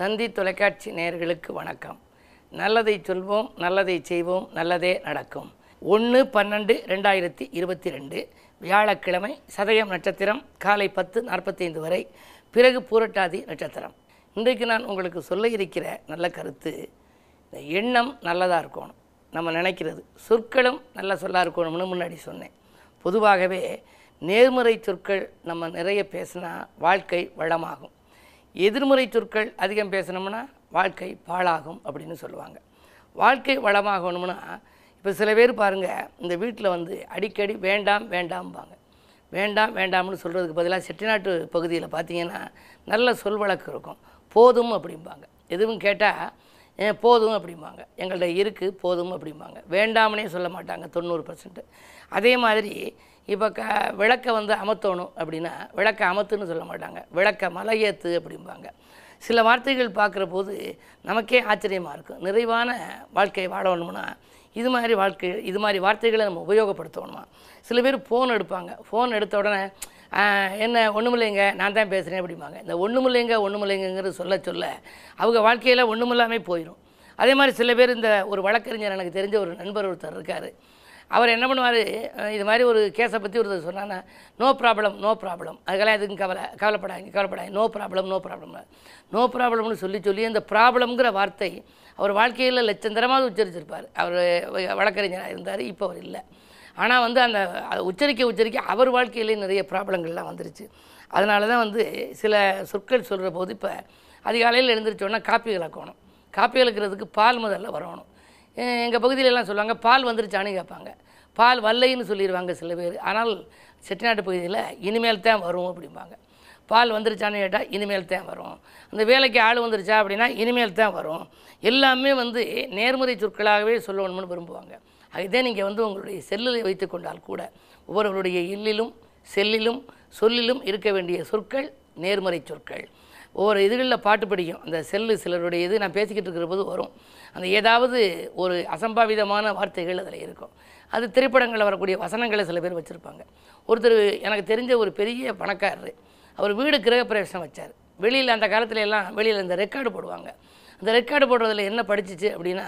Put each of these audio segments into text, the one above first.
தந்தி தொலைக்காட்சி நேயர்களுக்கு வணக்கம். நல்லதை சொல்வோம் நல்லதை செய்வோம் நல்லதே நடக்கும். ஒன்று பன்னெண்டு ரெண்டாயிரத்தி இருபத்தி ரெண்டு வியாழக்கிழமை சதயம் நட்சத்திரம் காலை பத்து நாற்பத்தைந்து வரை பிறகு பூரட்டாதி நட்சத்திரம். இன்றைக்கு நான் உங்களுக்கு சொல்ல இருக்கிற நல்ல கருத்து இந்த எண்ணம் நல்லதாக இருக்கணும். நம்ம நினைக்கிறது சொற்களும் நல்ல சொல்லாக இருக்கணும்னு முன்னாடி சொன்னேன். பொதுவாகவே நேர்முறை சொற்கள் நம்ம நிறைய பேசினா வாழ்க்கை வளமாகும். எதிர்மறை சொற்கள் அதிகம் பேசணும்னா வாழ்க்கை பாழாகும் அப்படின்னு சொல்லுவாங்க. வாழ்க்கை வளமாகணும்னா இப்போ சில பேர் பாருங்கள் இந்த வீட்டில் வந்து அடிக்கடி வேண்டாம் வேண்டாம்பாங்க. வேண்டாம் வேண்டாம்னு சொல்கிறதுக்கு பதிலாக செட்டிநாட்டு பகுதியில் பார்த்தீங்கன்னா நல்ல சொல் வழக்கு இருக்கும். போதும் அப்படிம்பாங்க. எதுவும் கேட்டால் போதும் அப்படிம்பாங்க. எங்கள்கிட்ட இருக்குது போதும் அப்படிம்பாங்க. வேண்டாம்னே சொல்ல மாட்டாங்க தொண்ணூறு பர்சன்ட் அதே மாதிரி இப்போ க விளக்கை வந்து அமர்த்தணும் அப்படின்னா விளக்கை அமர்த்துன்னு சொல்ல மாட்டாங்க. விளக்கை மலையேத்து அப்படிம்பாங்க. சில வார்த்தைகள் பார்க்குற போது நமக்கே ஆச்சரியமாக இருக்கும். நிறைவான வாழ்க்கை வாழணும்னா இது மாதிரி வாழ்க்கை இது மாதிரி வார்த்தைகளை நம்ம உபயோகப்படுத்தணுமா? சில பேர் ஃபோன் எடுப்பாங்க. ஃபோன் எடுத்த உடனே என்ன ஒன்றுமில்லைங்க நான் தான் பேசுகிறேன் அப்படிம்பாங்க. இந்த ஒன்றுமில்லைங்க ஒன்றுமில்லைங்கிறது சொல்ல சொல்ல அவங்க வாழ்க்கையில் ஒன்றுமில்லாமல் போயிடும் அதே மாதிரி சில பேர் இந்த ஒரு வழக்கறிஞர் எனக்கு தெரிஞ்ச ஒரு நண்பர் ஒருத்தர் இருக்கார். அவர் என்ன பண்ணுவார்? இது மாதிரி ஒரு கேஸை பற்றி ஒருத்தர் சொன்னான்னா நோ ப்ராப்ளம் நோ ப்ராப்ளம் அதுக்கெல்லாம் எதுக்கும் கவலை கவலைப்படாதீங்க கவலைப்படாங்க no problem no problem no ப்ராப்ளம்னு சொல்லி சொல்லி அந்த ப்ராப்ளம்ங்கிற வார்த்தை அவர் வாழ்க்கையில் லட்சந்தரமாக உச்சரிச்சிருப்பார். அவர் வழக்கறிஞராக இருந்தார் இப்போ அவர் இல்லை. ஆனால் வந்து அந்த உச்சரிக்க உச்சரிக்க அவர் வாழ்க்கையிலே நிறைய ப்ராப்ளங்கள்லாம் வந்துருச்சு. அதனால தான் வந்து சில சொற்கள் சொல்கிற போது இப்போ அதிகாலையில் எழுந்திரிச்சோன்னா காப்பி கலக்கணும் காப்பி கலக்கிறதுக்கு பால் முதல்ல வரணும். எங்கள் பகுதியிலலாம் சொல்லுவாங்க பால் வந்துருச்சான்னு கேட்பாங்க. பால் வரலைன்னு சொல்லிடுவாங்க சில பேர். ஆனால் செட்டிநாட்டு பகுதியில் இனிமேல் தான் வரும் அப்படிம்பாங்க. பால் வந்துருச்சான்னு கேட்டால் இனிமேல் தான் வரும். அந்த வேலைக்கு ஆள் வந்துருச்சா அப்படின்னா இனிமேல் தான் வரும். எல்லாமே வந்து நேர்முறை சொற்களாகவே சொல்லணும்னு விரும்புவாங்க. அதுதான் நீங்கள் வந்து உங்களுடைய செல்லில் வைத்து கொண்டால் கூட ஒவ்வொருவருடைய இல்லிலும் செல்லிலும் சொல்லிலும் இருக்க வேண்டிய சொற்கள் நேர்முறை சொற்கள். ஒவ்வொரு இதுகளில் பாட்டு படிக்கும். அந்த செல்லு சிலருடைய இது நான் பேசிக்கிட்டு இருக்கிற போது வரும். அந்த ஏதாவது ஒரு அசம்பாவிதமான வார்த்தைகள் அதில் இருக்கும். அது திரைப்படங்களில் வரக்கூடிய வசனங்களை சில பேர் வச்சுருப்பாங்க. ஒருத்தர் எனக்கு தெரிஞ்ச ஒரு பெரிய பணக்காரர். அவர் வீடு கிரகப்பிரவேசம் வச்சார். வெளியில் அந்த காலத்துல எல்லாம் வெளியில் இந்த ரெக்கார்டு போடுவாங்க. அந்த ரெக்கார்டு போடுறதுல என்ன படிச்சிச்சு அப்படின்னா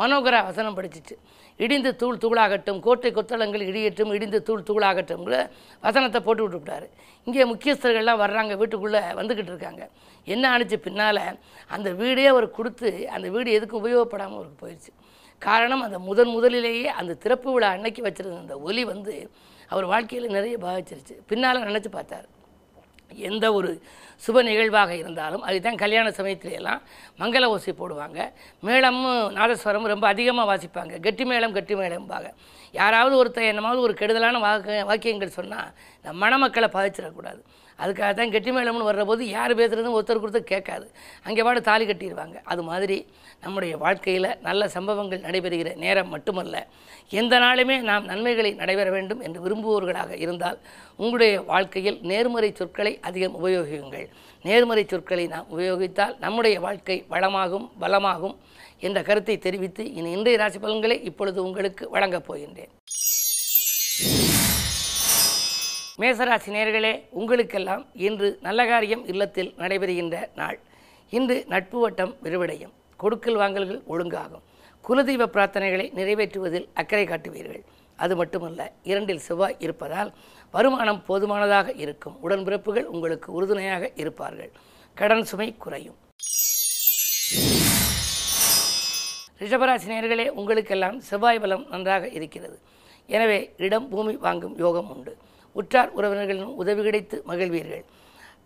மனோகரா வசனம் படிச்சிச்சு. இடிந்து தூள் தூளாகட்டும் கோட்டை கொத்தளங்கள் இடியட்டும் இடிந்து தூள் தூளாகட்டும்ங்கிற வசனத்தை போட்டு விட்டுவிட்டார். இங்கே முக்கியஸ்தர்கள்லாம் வர்றாங்க வீட்டுக்குள்ளே வந்துக்கிட்டு இருக்காங்க. என்ன ஆணிச்சு பின்னால்? அந்த வீடே அவர் கொடுத்து அந்த வீடு எதுக்கும் உபயோகப்படாமல் அவருக்கு போயிடுச்சு காரணம் அந்த முதன் முதலிலேயே அந்த திறப்பு விழா அன்னைக்கு வச்சிருந்த அந்த ஒலி வந்து அவர் வாழ்க்கையில் நிறைய பாதிச்சிருச்சு. பின்னால் நினச்சி பார்த்தார். எந்த ஒரு சுப நிகழ்வாக இருந்தாலும் அதுதான் கல்யாண சமயத்துல எல்லாம் மங்கள ஓசை போடுவாங்க. மேளமும் நாதஸ்வரமும் ரொம்ப அதிகமாக வாசிப்பாங்க. கெட்டி மேளம் கெட்டி மேளம்பாங்க. யாராவது ஒருத்தர் என்னமாவது ஒரு கெடுதலான வாக்க வாக்கியங்கள் சொன்னால் இந்த மணமக்களை பாதிச்சிடக்கூடாது. அதுக்காக தான் கெட்டி மேளம்னு வர்றபோது யார் பேசுகிறதும் ஒருத்தருக்கு ஒருத்தர் கேட்காது. அங்கே பாடு தாலி கட்டிடுவாங்க அது மாதிரி நம்முடைய வாழ்க்கையில் நல்ல சம்பவங்கள் நடைபெறுகிற நேரம் மட்டுமல்ல. எந்த நாளுமே நாம் நன்மைகளை நடைபெற வேண்டும் என்று விரும்புவோர்களாக இருந்தால் உங்களுடைய வாழ்க்கையில் நேர்மறை சொற்களை அதிகம் உபயோகியுங்கள். நேர்மறை சொற்களை நாம் உபயோகித்தால் நம்முடைய வாழ்க்கை வளமாகும் பலமாகும் என்ற கருத்தை தெரிவித்து இனி இன்றைய ராசி பலன்களை இப்பொழுது உங்களுக்கு வழங்கப் போகின்றேன். மேசராசி நேர்களே உங்களுக்கெல்லாம் இன்று நல்ல காரியம் இல்லத்தில் நடைபெறுகின்ற நாள். இன்று நட்பு வட்டம் விரிவடையும். கொடுக்கல் வாங்கல்கள் ஒழுங்காகும். குலதெய்வ பிரார்த்தனைகளை நிறைவேற்றுவதில் அக்கறை காட்டுவீர்கள். அது மட்டுமல்ல இரண்டில் செவ்வாய் இருப்பதால் வருமானம் போதுமானதாக இருக்கும். உடன்பிறப்புகள் உங்களுக்கு உறுதுணையாக இருப்பார்கள். கடன் சுமை குறையும். ரிஷபராசி நேர்களே உங்களுக்கெல்லாம் செவ்வாய் பலம் நன்றாக இருக்கிறது. எனவே இடம் பூமி வாங்கும் யோகம் உண்டு. உற்றார் உறவினர்களின் உதவி கிடைத்து மகிழ்வீர்கள்.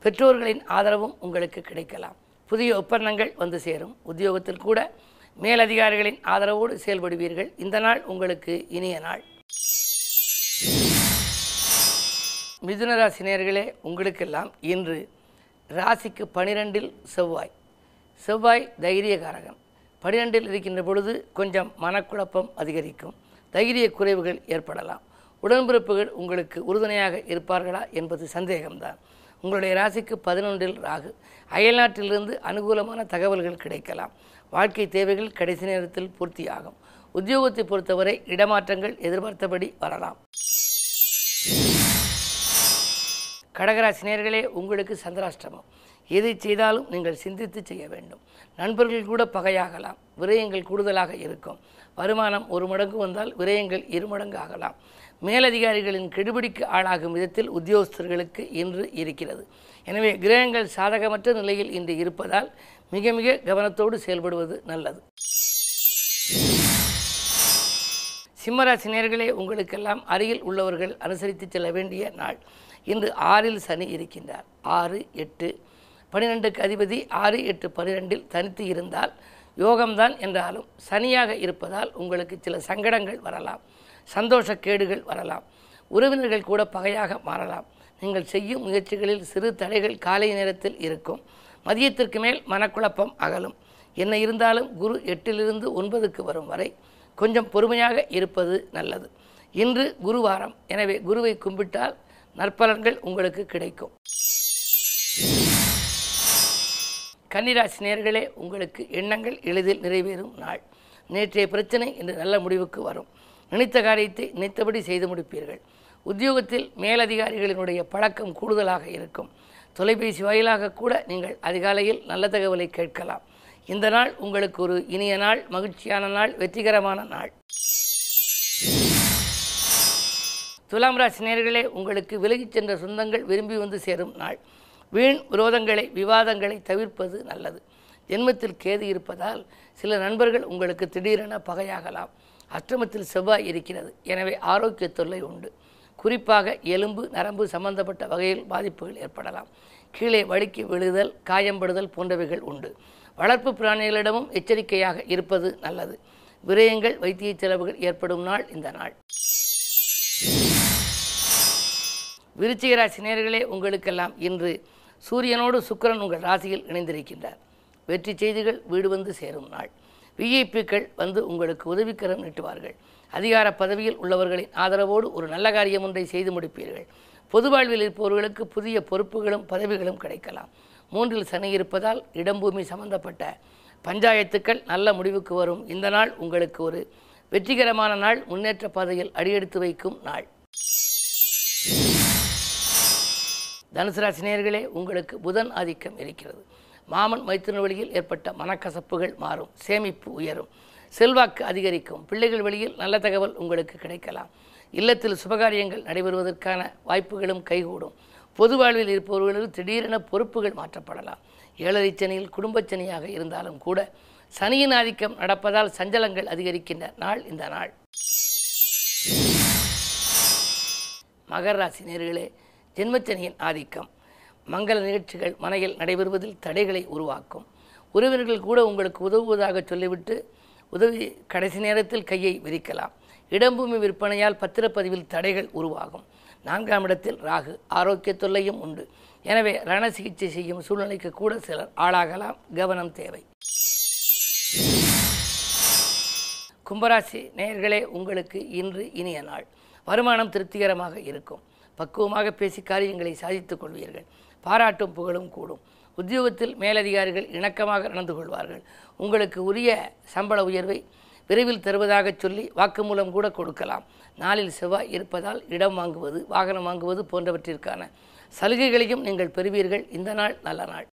பெற்றோர்களின் ஆதரவும் உங்களுக்கு கிடைக்கலாம். புதிய ஒப்பந்தங்கள் வந்து சேரும். உத்தியோகத்தில் கூட மேலதிகாரிகளின் ஆதரவோடு செயல்படுவீர்கள். இந்த நாள் உங்களுக்கு இனிய நாள். மிதுனராசி நேர்களே உங்களுக்கெல்லாம் இன்று ராசிக்கு பனிரெண்டில் செவ்வாய். செவ்வாய் தைரியகாரகன் பனிரெண்டில் இருக்கின்ற பொழுது கொஞ்சம் மனக்குழப்பம் அதிகரிக்கும். தைரிய குறைவுகள் ஏற்படலாம். உடன்பிறப்புகள் உங்களுக்கு உறுதுணையாக இருப்பார்களா என்பது சந்தேகம்தான். உங்களுடைய ராசிக்கு பதினொன்றில் ராகு. அயல்நாட்டிலிருந்து அனுகூலமான தகவல்கள் கிடைக்கலாம். வாழ்க்கை தேவைகள் கடைசி நேரத்தில் பூர்த்தியாகும். உத்தியோகத்தை பொறுத்தவரை இடமாற்றங்கள் எதிர்பார்த்தபடி வரலாம். கடகராசினியர்களே உங்களுக்கு சந்திராஷ்டிரமம் எதை செய்தாலும் நீங்கள் சிந்தித்து செய்ய வேண்டும். நண்பர்கள் கூட பகையாகலாம். விரயங்கள் கூடுதலாக இருக்கும். வருமானம் ஒரு மடங்கு வந்தால் விரயங்கள் இரு மடங்கு ஆகலாம். மேலதிகாரிகளின் கெடுபிடிக்கு ஆளாகும் விதத்தில் உத்தியோகஸ்தர்களுக்கு இன்று இருக்கிறது. எனவே கிரகங்கள் சாதகமற்ற நிலையில் இன்று இருப்பதால் மிக மிக கவனத்தோடு செயல்படுவது நல்லது. சிம்மராசி நேர்களே உங்களுக்கெல்லாம் அருகில் உள்ளவர்கள் அனுசரித்து செல்ல வேண்டிய நாள். இன்று ஆறில் சனி இருக்கின்றார். ஆறு எட்டு பன்னிரெண்டுக்கு அதிபதி ஆறு எட்டு பன்னிரெண்டில் தனித்து இருந்தால் யோகம்தான் என்றாலும் சனியாக இருப்பதால் உங்களுக்கு சில சங்கடங்கள் வரலாம். சந்தோஷக்கேடுகள் வரலாம். உறவினர்கள் கூட பகையாக மாறலாம். நீங்கள் செய்யும் முயற்சிகளில் சிறு தடைகள் காலை நேரத்தில் இருக்கும். மதியத்திற்கு மேல் மனக்குழப்பம் அகலும். என்ன இருந்தாலும் குரு எட்டிலிருந்து ஒன்பதுக்கு வரும் வரை கொஞ்சம் பொறுமையாக இருப்பது நல்லது. இன்று குருவாரம். எனவே குருவை கும்பிட்டால் நற்பலன்கள் உங்களுக்கு கிடைக்கும். கன்னிராசி நேர்களே உங்களுக்கு எண்ணங்கள் எளிதில் நிறைவேறும் நாள். நேற்றைய பிரச்சனை இன்று நல்ல முடிவுக்கு வரும். நினைத்த காரியத்தை நினைத்தபடி செய்து முடிப்பீர்கள். உத்தியோகத்தில் மேலதிகாரிகளினுடைய பழக்கம் கூடுதலாக இருக்கும். தொலைபேசி வாயிலாக கூட நீங்கள் அதிகாலையில் நல்ல தகவலை கேட்கலாம். இந்த நாள் உங்களுக்கு ஒரு இனிய நாள் மகிழ்ச்சியான நாள் வெற்றிகரமான நாள். துலாம் ராசி நேர்களே உங்களுக்கு விலகிச் சென்ற சொந்தங்கள் விரும்பி வந்து சேரும் நாள். வீண் விரோதங்களை விவாதங்களை தவிர்ப்பது நல்லது. ஜென்மத்தில் கேது இருப்பதால் சில நண்பர்கள் உங்களுக்கு திடீரென பகையாகலாம். அஷ்டமத்தில் செவ்வாய் இருக்கிறது. எனவே ஆரோக்கிய தொல்லை உண்டு. குறிப்பாக எலும்பு நரம்பு சம்பந்தப்பட்ட வகையில் பாதிப்புகள் ஏற்படலாம். கீழே வழுக்கி விழுதல் காயம்படுதல் போன்றவைகள் உண்டு. வளர்ப்பு பிராணிகளிடமும் எச்சரிக்கையாக இருப்பது நல்லது. விரயங்கள் வைத்திய செலவுகள் ஏற்படும் நாள் இந்த நாள். விருச்சிக ராசி நேர்களே உங்களுக்கெல்லாம் இன்று சூரியனோடு சுக்கிரன் உங்கள் ராசியில் இணைந்திருக்கின்றார். வெற்றி செய்திகள் வீடு வந்து சேரும் நாள். விஐபிக்கள் வந்து உங்களுக்கு உதவிக்கரம் நீட்டுவார்கள். அதிகார பதவியில் உள்ளவர்களின் ஆதரவோடு ஒரு நல்ல காரியம் ஒன்றை செய்து முடிப்பீர்கள். பொது வாழ்வில் இருப்பவர்களுக்கு புதிய பொறுப்புகளும் பதவிகளும் கிடைக்கலாம். மூன்றில் சனி இருப்பதால் இடம்பூமி சம்பந்தப்பட்ட பஞ்சாயத்துக்கள் நல்ல முடிவுக்கு வரும். இந்த நாள் உங்களுக்கு ஒரு வெற்றிகரமான நாள். முன்னேற்ற பாதையில் அடியெடுத்து வைக்கும் நாள். தனுசு ராசி உங்களுக்கு புதன் ஆதிக்கம் இருக்கிறது. மாமன் மைத்திரன் வழியில் ஏற்பட்ட மனக்கசப்புகள் மாறும் சேமிப்பு உயரும். செல்வாக்கு அதிகரிக்கும். பிள்ளைகள் வழியில் நல்ல தகவல் உங்களுக்கு கிடைக்கலாம். இல்லத்தில் சுபகாரியங்கள் நடைபெறுவதற்கான வாய்ப்புகளும் கைகூடும். பொது வாழ்வில் இருப்பவர்களுக்கு திடீரென பொறுப்புகள் மாற்றப்படலாம். ஏழரை சனியில் குடும்பச்சனியாக இருந்தாலும் கூட சனியின் ஆதிக்கம் நடப்பதால் சஞ்சலங்கள் அதிகரிக்கின்ற நாள் இந்த நாள். மகர ராசி நேர்களே ஜென்மச்சனியின் ஆதிக்கம். மங்கள நிகழ்ச்சிகள் மனையில் நடைபெறுவதில் தடைகளை உருவாக்கும். உறவினர்கள் கூட உங்களுக்கு உதவுவதாக சொல்லிவிட்டு உதவி கடைசி நேரத்தில் கையை விதிக்கலாம் இடம்பூமி விற்பனையால் பத்திரப்பதிவில் தடைகள் உருவாகும். நான்காம் இடத்தில் ராகு ஆரோக்கிய தொல்லையும் உண்டு. எனவே ரண சிகிச்சை செய்யும் சூழ்நிலைக்கு கூட சிலர் ஆளாகலாம். கவனம் தேவை. கும்பராசி நேயர்களே உங்களுக்கு இன்று இனிய நாள். வருமானம் திருப்திகரமாக இருக்கும். பக்குவமாக பேசி காரியங்களை சாதித்துக் கொள்வீர்கள். பாராட்டும் புகழும் கூடும். உத்தியோகத்தில் மேலதிகாரிகள் இணக்கமாக நடந்து கொள்வார்கள். உங்களுக்கு உரிய சம்பள உயர்வை விரைவில் தருவதாக சொல்லி வாக்குமூலம் கூட கொடுக்கலாம். நாளில் செவ்வாய் இருப்பதால் இடம் வாங்குவது வாகனம் வாங்குவது போன்றவற்றிற்கான சலுகைகளையும் நீங்கள் பெறுவீர்கள். இந்த நாள் நல்ல நாள்.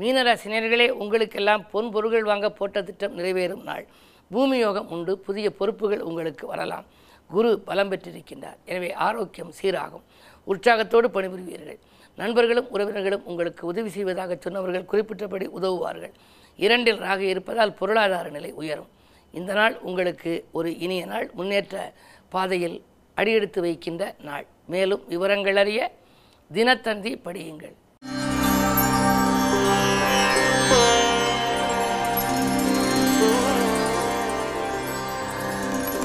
மீனராசினியர்களே உங்களுக்கெல்லாம் பொன் பொருள்கள் வாங்க போட்ட திட்டம் நிறைவேறும் நாள். பூமி யோகம் உண்டு. புதிய பொறுப்புகள் உங்களுக்கு வரலாம். குரு பலம் பெற்றிருக்கின்றார். எனவே ஆரோக்கியம் சீராகும். உற்சாகத்தோடு பணிபுரிவீர்கள். நண்பர்களும் உறவினர்களும் உங்களுக்கு உதவி செய்வதாக சொன்னவர்கள் குறிப்பிட்டபடி உதவுவார்கள். இரண்டில் ராக இருப்பதால் பொருளாதார நிலை உயரும். இந்த நாள் உங்களுக்கு ஒரு இனிய நாள். முன்னேற்ற பாதையில் அடியெடுத்து வைக்கின்ற நாள். மேலும் விவரங்கள் அறிய தினத்தந்தி படியுங்கள்.